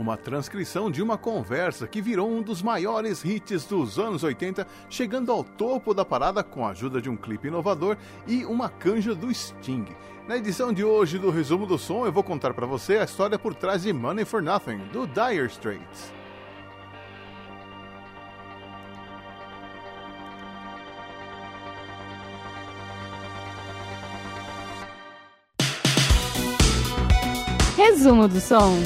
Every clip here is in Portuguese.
uma transcrição de uma conversa que virou um dos maiores hits dos anos 80, chegando ao topo da parada com a ajuda de um clipe inovador e uma canja do Sting. Na edição de hoje do Resumo do Som, eu vou contar para você a história por trás de Money for Nothing, do Dire Straits. Resumo do som.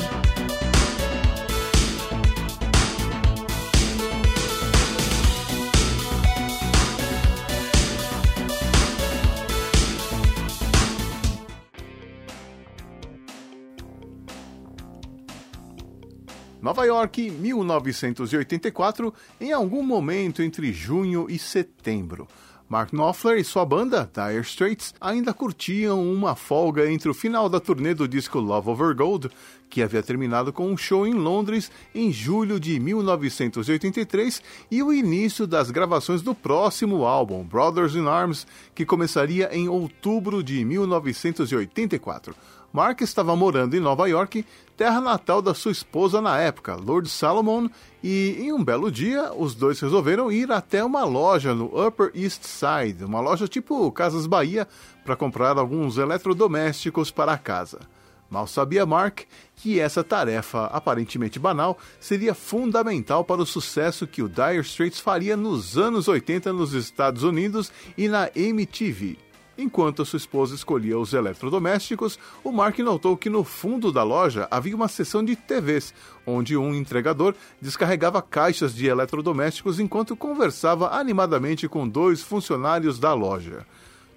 Nova York, 1984, em algum momento entre junho e setembro. Mark Knopfler e sua banda, Dire Straits, ainda curtiam uma folga entre o final da turnê do disco Love Over Gold, que havia terminado com um show em Londres em julho de 1983, e o início das gravações do próximo álbum, Brothers in Arms, que começaria em outubro de 1984. Mark estava morando em Nova York, terra natal da sua esposa na época, Lord Salomon, e em um belo dia os dois resolveram ir até uma loja no Upper East Side, uma loja tipo Casas Bahia, para comprar alguns eletrodomésticos para a casa. Mal sabia Mark que essa tarefa aparentemente banal seria fundamental para o sucesso que o Dire Straits faria nos anos 80 nos Estados Unidos e na MTV. Enquanto sua esposa escolhia os eletrodomésticos, o Mark notou que no fundo da loja havia uma seção de TVs, onde um entregador descarregava caixas de eletrodomésticos enquanto conversava animadamente com dois funcionários da loja.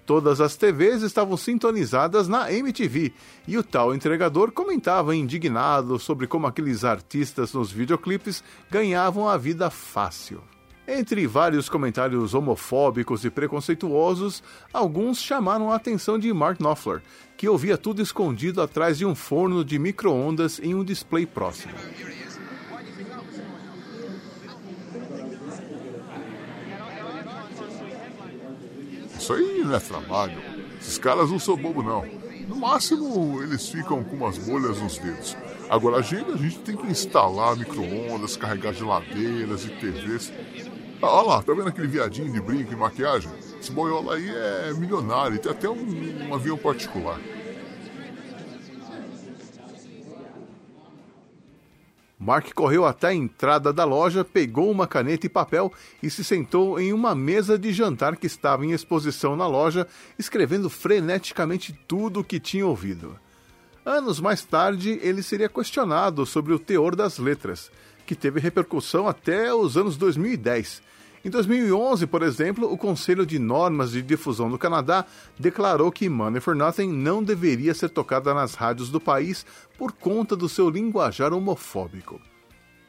Todas as TVs estavam sintonizadas na MTV e o tal entregador comentava indignado sobre como aqueles artistas nos videoclipes ganhavam a vida fácil. Entre vários comentários homofóbicos e preconceituosos, alguns chamaram a atenção de Mark Knopfler, que ouvia tudo escondido atrás de um forno de micro-ondas em um display próximo. Isso aí não é trabalho. Esses caras não são bobo, não. No máximo, eles ficam com umas bolhas nos dedos. Agora, a gente, a gente tem que instalar micro-ondas, carregar geladeiras e TVs. Ah, olha lá, tá vendo aquele viadinho de brinco e maquiagem? Esse boiola aí é milionário e tem até um, um avião particular. Mark correu até a entrada da loja, pegou uma caneta e papel e se sentou em uma mesa de jantar que estava em exposição na loja, escrevendo freneticamente tudo o que tinha ouvido. Anos mais tarde, ele seria questionado sobre o teor das letras que teve repercussão até os anos 2010. Em 2011, por exemplo, o Conselho de Normas de Difusão do Canadá declarou que Money for Nothing não deveria ser tocada nas rádios do país por conta do seu linguajar homofóbico.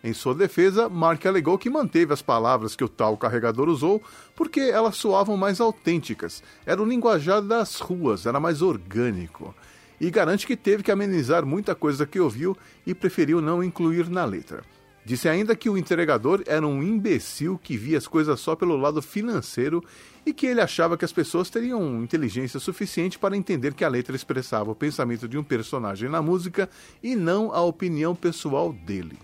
Em sua defesa, Mark alegou que manteve as palavras que o tal carregador usou porque elas soavam mais autênticas, era o linguajar das ruas, era mais orgânico. E garante que teve que amenizar muita coisa que ouviu e preferiu não incluir na letra. Disse ainda que o entregador era um imbecil que via as coisas só pelo lado financeiro e que ele achava que as pessoas teriam inteligência suficiente para entender que a letra expressava o pensamento de um personagem na música e não a opinião pessoal dele.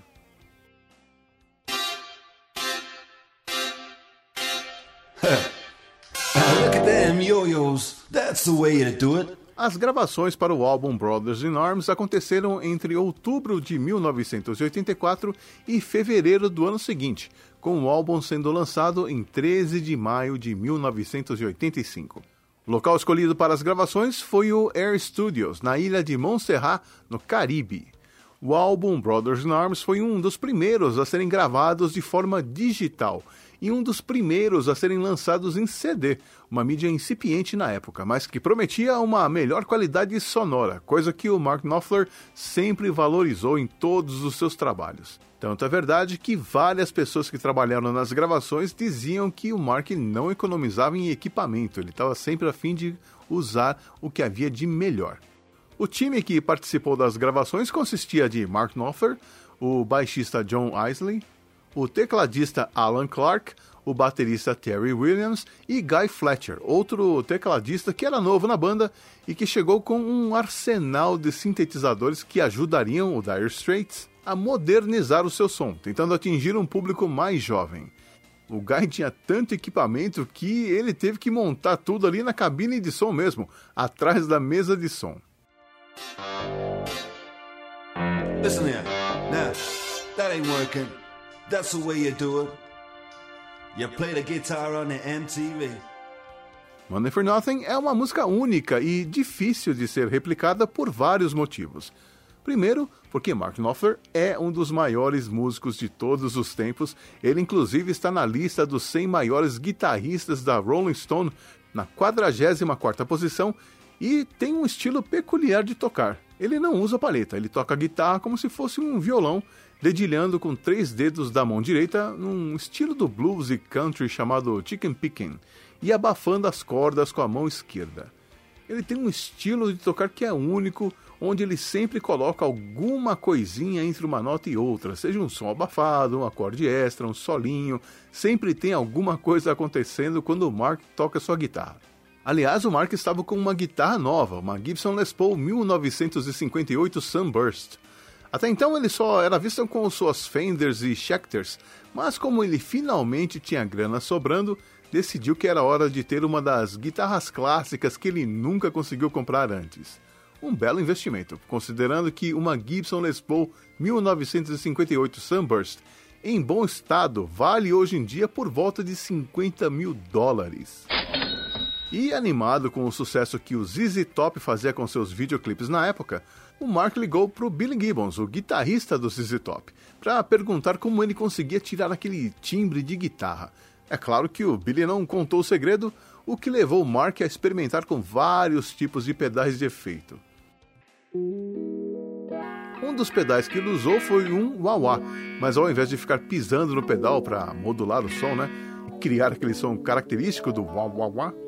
Look at them yo-yos. That's the way to do it. As gravações para o álbum Brothers in Arms aconteceram entre outubro de 1984 e fevereiro do ano seguinte, com o álbum sendo lançado em 13 de maio de 1985. O local escolhido para as gravações foi o Air Studios, na ilha de Montserrat, no Caribe. O álbum Brothers in Arms foi um dos primeiros a serem gravados de forma digital e um dos primeiros a serem lançados em CD, uma mídia incipiente na época, mas que prometia uma melhor qualidade sonora, coisa que o Mark Knopfler sempre valorizou em todos os seus trabalhos. Tanto é verdade que várias pessoas que trabalharam nas gravações diziam que o Mark não economizava em equipamento, ele estava sempre a fim de usar o que havia de melhor. O time que participou das gravações consistia de Mark Knopfler, o baixista John Isley, o tecladista Alan Clark, o baterista Terry Williams e Guy Fletcher, outro tecladista que era novo na banda e que chegou com um arsenal de sintetizadores que ajudariam o Dire Straits a modernizar o seu som, tentando atingir um público mais jovem. O Guy tinha tanto equipamento que ele teve que montar tudo ali na cabine de som mesmo, atrás da mesa de som. Listen here. Now, that ain't working. That's the way you do it. You play the guitar on the MTV. Money for Nothing é uma música única e difícil de ser replicada por vários motivos. Primeiro, porque Mark Knopfler é um dos maiores músicos de todos os tempos. Ele, inclusive, está na lista dos 100 maiores guitarristas da Rolling Stone, na 44 posição, e tem um estilo peculiar de tocar. Ele não usa paleta, ele toca guitarra como se fosse um violão, dedilhando com três dedos da mão direita, num estilo do blues e country chamado chicken picking, e abafando as cordas com a mão esquerda. Ele tem um estilo de tocar que é único, onde ele sempre coloca alguma coisinha entre uma nota e outra, seja um som abafado, um acorde extra, um solinho, sempre tem alguma coisa acontecendo quando o Mark toca sua guitarra. Aliás, o Mark estava com uma guitarra nova, uma Gibson Les Paul 1958 Sunburst. Até então ele só era visto com suas Fenders e Schecters, mas como ele finalmente tinha grana sobrando, decidiu que era hora de ter uma das guitarras clássicas que ele nunca conseguiu comprar antes. Um belo investimento, considerando que uma Gibson Les Paul 1958 Sunburst em bom estado vale hoje em dia por volta de 50 mil dólares. E animado com o sucesso que o ZZ Top fazia com seus videoclipes na época, o Mark ligou para o Billy Gibbons, o guitarrista do ZZ Top, para perguntar como ele conseguia tirar aquele timbre de guitarra. É claro que o Billy não contou o segredo, o que levou o Mark a experimentar com vários tipos de pedais de efeito. Um dos pedais que ele usou foi um wah-wah, mas ao invés de ficar pisando no pedal para modular o som, né, criar aquele som característico do wah-wah-wah,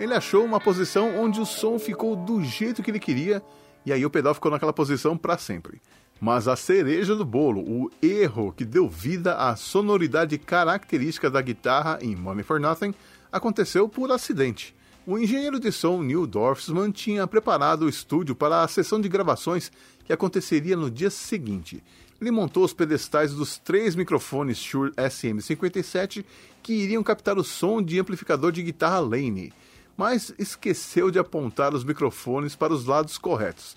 ele achou uma posição onde o som ficou do jeito que ele queria e aí o pedal ficou naquela posição para sempre. Mas a cereja do bolo, o erro que deu vida à sonoridade característica da guitarra em Money for Nothing, aconteceu por acidente. O engenheiro de som Neil Dorfsman tinha preparado o estúdio para a sessão de gravações que aconteceria no dia seguinte. Ele montou os pedestais dos três microfones Shure SM57 que iriam captar o som de amplificador de guitarra Lane, mas esqueceu de apontar os microfones para os lados corretos.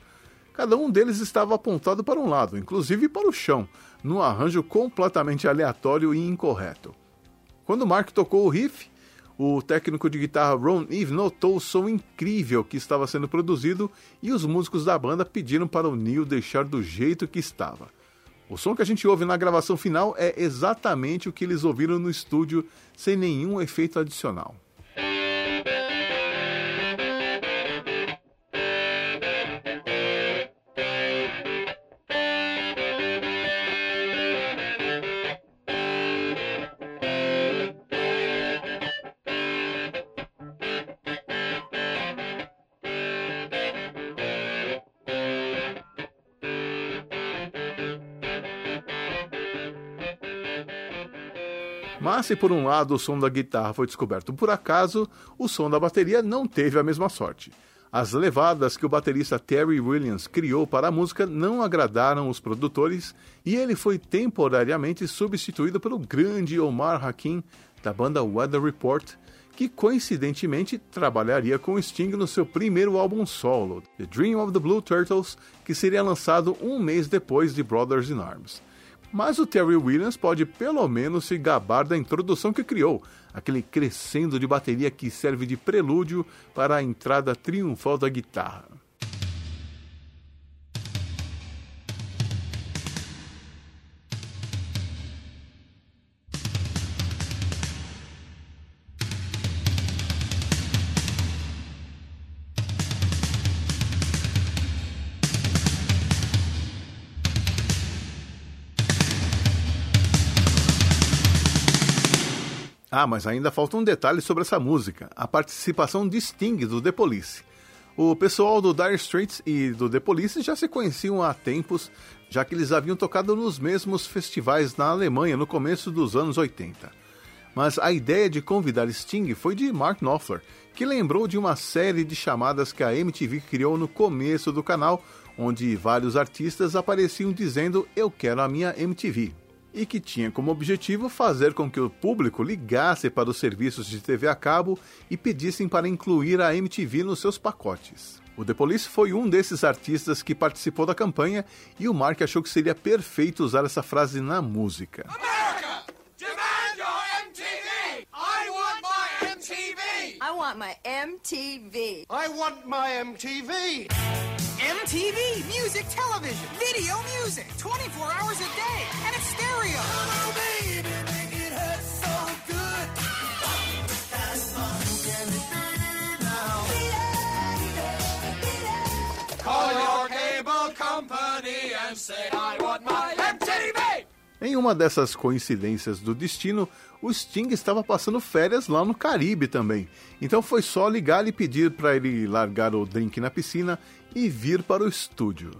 Cada um deles estava apontado para um lado, inclusive para o chão, num arranjo completamente aleatório e incorreto. Quando Mark tocou o riff, o técnico de guitarra Ron Eve notou o som incrível que estava sendo produzido e os músicos da banda pediram para o Neil deixar do jeito que estava. O som que a gente ouve na gravação final é exatamente o que eles ouviram no estúdio, sem nenhum efeito adicional. Mas se por um lado o som da guitarra foi descoberto por acaso, o som da bateria não teve a mesma sorte. As levadas que o baterista Terry Williams criou para a música não agradaram os produtores e ele foi temporariamente substituído pelo grande Omar Hakim da banda Weather Report, que coincidentemente trabalharia com Sting no seu primeiro álbum solo, The Dream of the Blue Turtles, que seria lançado um mês depois de Brothers in Arms mas o Terry Williams pode pelo menos se gabar da introdução que criou, aquele crescendo de bateria que serve de prelúdio para a entrada triunfal da guitarra. Ah, mas ainda falta um detalhe sobre essa música: a participação de Sting do The Police. O pessoal do Dire Straits e do The Police já se conheciam há tempos, já que eles haviam tocado nos mesmos festivais na Alemanha no começo dos anos 80. mas a ideia de convidar Sting foi de Mark Knopfler, que lembrou de uma série de chamadas que a MTV criou no começo do canal, onde vários artistas apareciam dizendo Eu quero a minha MTV. E que tinha como objetivo fazer com que o público ligasse para os serviços de TV a cabo e pedissem para incluir a MTV nos seus pacotes. O The Police foi um desses artistas que participou da campanha e o Mark achou que seria perfeito usar essa frase na música. America! Demand your MTV! I want my MTV! I want my MTV! I want my MTV! MTV, music, television, video music, 24 hours a day, and it's stereo. Oh, baby, make it hurt so good. Call your cable company and say I want my MTV. Em uma dessas coincidências do destino, o Sting estava passando férias lá no Caribe também. Então foi só ligar e pedir para ele largar o drink na piscina e vir para o estúdio.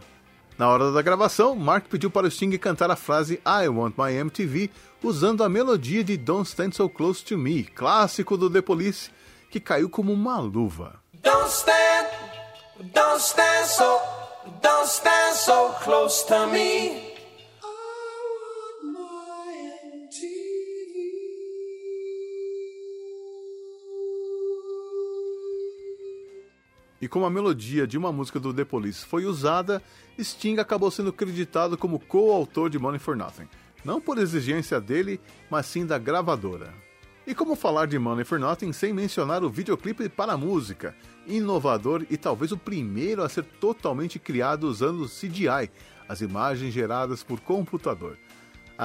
Na hora da gravação, Mark pediu para o Sting cantar a frase I Want My MTV usando a melodia de Don't Stand So Close to Me, clássico do The Police, que caiu como uma luva. Don't stand, don't stand so, don't stand so close to me. E como a melodia de uma música do The Police foi usada, Sting acabou sendo creditado como coautor de Money for Nothing, não por exigência dele, mas sim da gravadora. E como falar de Money for Nothing sem mencionar o videoclipe para a música, inovador e talvez o primeiro a ser totalmente criado usando CGI, as imagens geradas por computador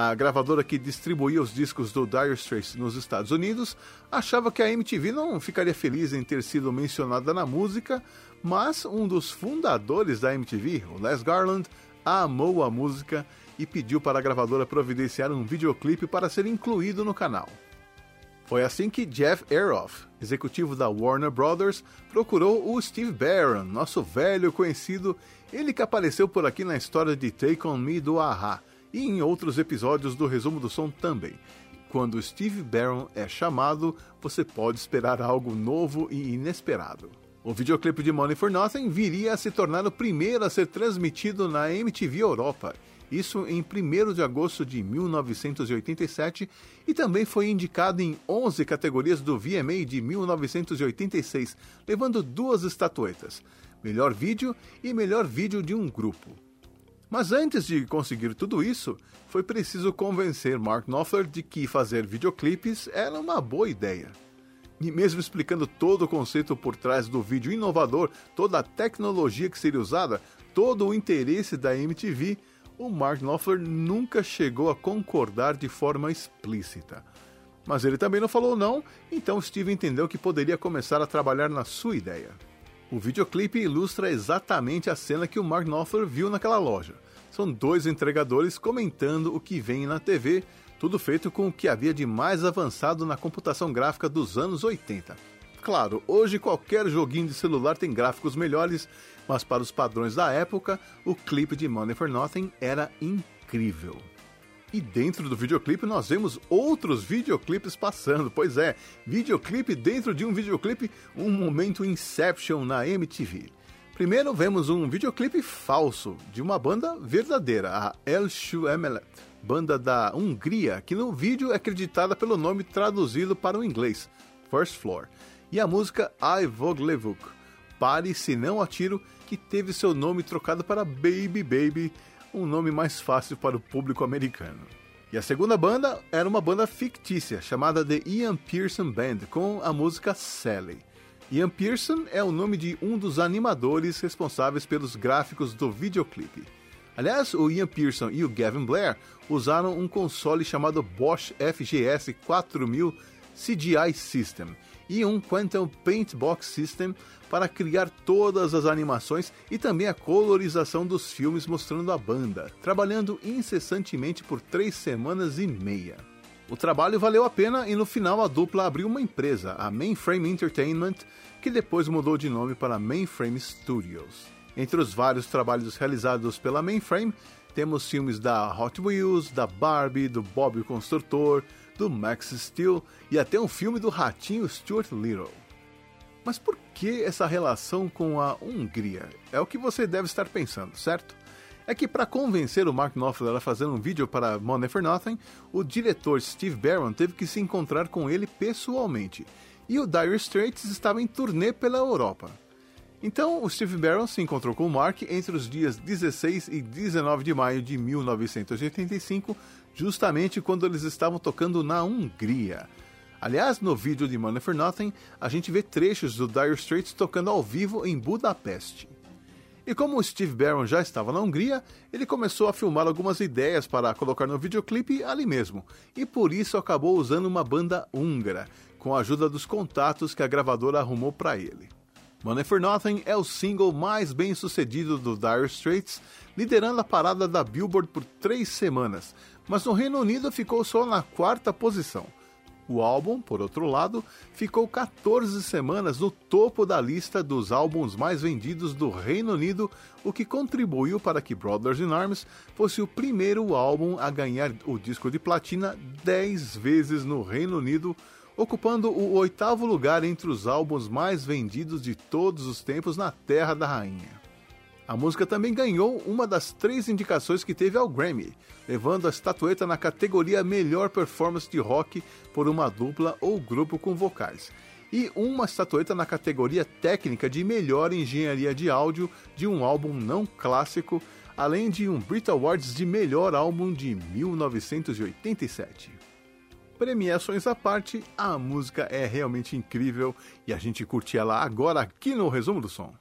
a gravadora que distribuía os discos do Dire Straits nos Estados Unidos, achava que a MTV não ficaria feliz em ter sido mencionada na música, mas um dos fundadores da MTV, o Les Garland, amou a música e pediu para a gravadora providenciar um videoclipe para ser incluído no canal. Foi assim que Jeff Eroff, executivo da Warner Brothers, procurou o Steve Barron, nosso velho conhecido, ele que apareceu por aqui na história de Take On Me do Aha, e em outros episódios do Resumo do Som também. Quando Steve Barron é chamado, você pode esperar algo novo e inesperado. O videoclipe de Money for Nothing viria a se tornar o primeiro a ser transmitido na MTV Europa, isso em 1 de agosto de 1987, e também foi indicado em 11 categorias do VMA de 1986, levando duas estatuetas: melhor vídeo e melhor vídeo de um grupo. Mas antes de conseguir tudo isso, foi preciso convencer Mark Knopfler de que fazer videoclipes era uma boa ideia. E mesmo explicando todo o conceito por trás do vídeo inovador, toda a tecnologia que seria usada, todo o interesse da MTV, o Mark Knopfler nunca chegou a concordar de forma explícita. Mas ele também não falou não, então Steve entendeu que poderia começar a trabalhar na sua ideia. O videoclipe ilustra exatamente a cena que o Mark Knopfler viu naquela loja. São dois entregadores comentando o que vem na TV, tudo feito com o que havia de mais avançado na computação gráfica dos anos 80. Claro, hoje qualquer joguinho de celular tem gráficos melhores, mas para os padrões da época, o clipe de Money for Nothing era incrível. E dentro do videoclipe nós vemos outros videoclipes passando. Pois é, videoclipe dentro de um videoclipe, um momento Inception na MTV. Primeiro vemos um videoclipe falso de uma banda verdadeira, a El Emelet, banda da Hungria, que no vídeo é acreditada pelo nome traduzido para o inglês, First Floor, e a música I Voglevuk, Pare Se Não Atiro, que teve seu nome trocado para Baby Baby um nome mais fácil para o público americano. E a segunda banda era uma banda fictícia chamada The Ian Pearson Band, com a música Sally. Ian Pearson é o nome de um dos animadores responsáveis pelos gráficos do videoclipe. Aliás, o Ian Pearson e o Gavin Blair usaram um console chamado Bosch FGS 4000 CGI System e um Quantum Paint Box System para criar todas as animações e também a colorização dos filmes mostrando a banda, trabalhando incessantemente por três semanas e meia. O trabalho valeu a pena e no final a dupla abriu uma empresa, a Mainframe Entertainment, que depois mudou de nome para Mainframe Studios. Entre os vários trabalhos realizados pela Mainframe, temos filmes da Hot Wheels, da Barbie, do Bob o Construtor, do Max Steel e até um filme do ratinho Stuart Little. Mas por que essa relação com a Hungria? É o que você deve estar pensando, certo? É que para convencer o Mark Knopfler a fazer um vídeo para Money for Nothing, o diretor Steve Barron teve que se encontrar com ele pessoalmente, e o Dire Straits estava em turnê pela Europa. Então, o Steve Barron se encontrou com o Mark entre os dias 16 e 19 de maio de 1985, justamente quando eles estavam tocando na Hungria. Aliás, no vídeo de Money for Nothing, a gente vê trechos do Dire Straits tocando ao vivo em Budapeste. E como o Steve Barron já estava na Hungria, ele começou a filmar algumas ideias para colocar no videoclipe ali mesmo, e por isso acabou usando uma banda húngara, com a ajuda dos contatos que a gravadora arrumou para ele. Money for Nothing é o single mais bem sucedido do Dire Straits, liderando a parada da Billboard por três semanas, mas no Reino Unido ficou só na quarta posição. O álbum, por outro lado, ficou 14 semanas no topo da lista dos álbuns mais vendidos do Reino Unido, o que contribuiu para que Brothers in Arms fosse o primeiro álbum a ganhar o disco de platina 10 vezes no Reino Unido, ocupando o oitavo lugar entre os álbuns mais vendidos de todos os tempos na Terra da Rainha. A música também ganhou uma das três indicações que teve ao Grammy, levando a estatueta na categoria Melhor Performance de Rock por uma dupla ou grupo com vocais, e uma estatueta na categoria técnica de Melhor Engenharia de Áudio de um álbum não clássico, além de um Brit Awards de Melhor Álbum de 1987 premiações à parte, a música é realmente incrível e a gente curte ela agora aqui no Resumo do Som.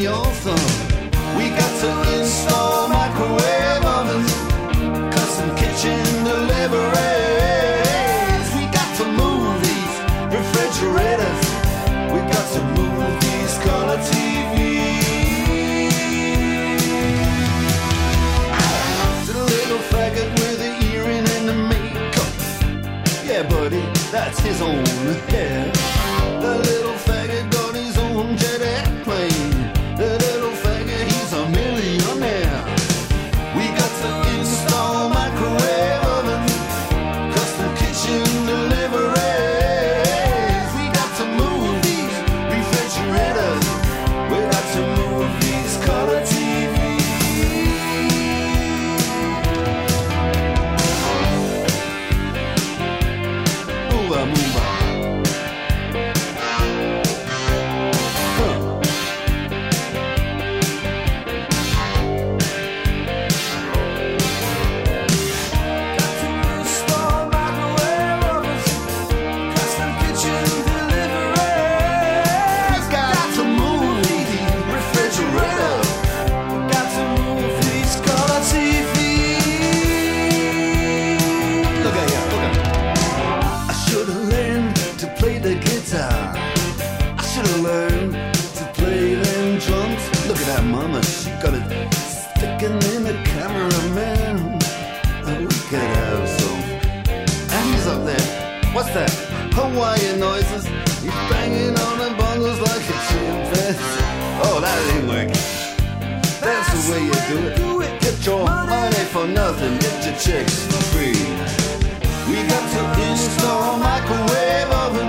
We got install microwave ovens, custom kitchen deliveries. We got refrigerators. We got color TVs. Little faggot with the earring and the makeup. Yeah, buddy, that's his own head. Noises. He's banging on the bongos like a chimpanzee. Oh, that ain't working. That's the way you do it. Get your money for nothing, get your chicks for free. We got to install microwave oven,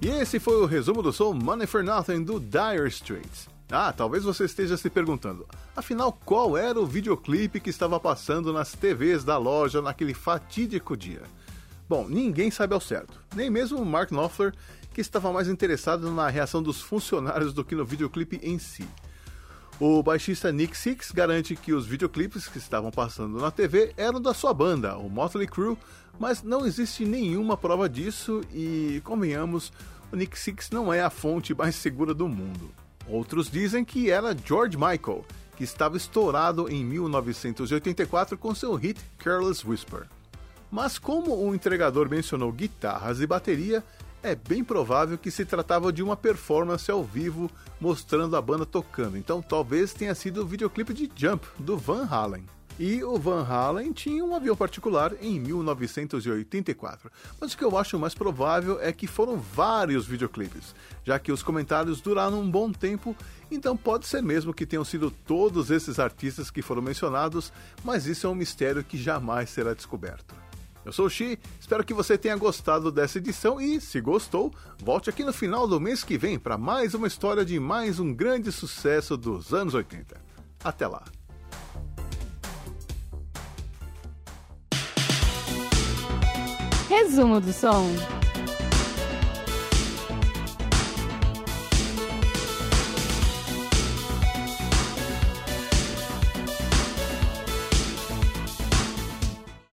E esse foi o resumo do som Money for Nothing do Dire Straits. Ah, talvez você esteja se perguntando, afinal, qual era o videoclipe que estava passando nas TVs da loja naquele fatídico dia? Bom, ninguém sabe ao certo, nem mesmo o Mark Knopfler, que estava mais interessado na reação dos funcionários do que no videoclipe em si. O baixista Nick Six garante que os videoclipes que estavam passando na TV eram da sua banda, o Motley Crue, mas não existe nenhuma prova disso e, convenhamos, o Nick Six não é a fonte mais segura do mundo. Outros dizem que era George Michael, que estava estourado em 1984 com seu hit Careless Whisper. Mas como o entregador mencionou guitarras e bateria, é bem provável que se tratava de uma performance ao vivo mostrando a banda tocando. Então talvez tenha sido o videoclipe de Jump do Van Halen. E o Van Halen tinha um avião particular em 1984. Mas o que eu acho mais provável é que foram vários videoclipes, já que os comentários duraram um bom tempo, então pode ser mesmo que tenham sido todos esses artistas que foram mencionados, mas isso é um mistério que jamais será descoberto. Eu sou o Xi, espero que você tenha gostado dessa edição e, se gostou, volte aqui no final do mês que vem para mais uma história de mais um grande sucesso dos anos 80. Até lá! Resumo do som.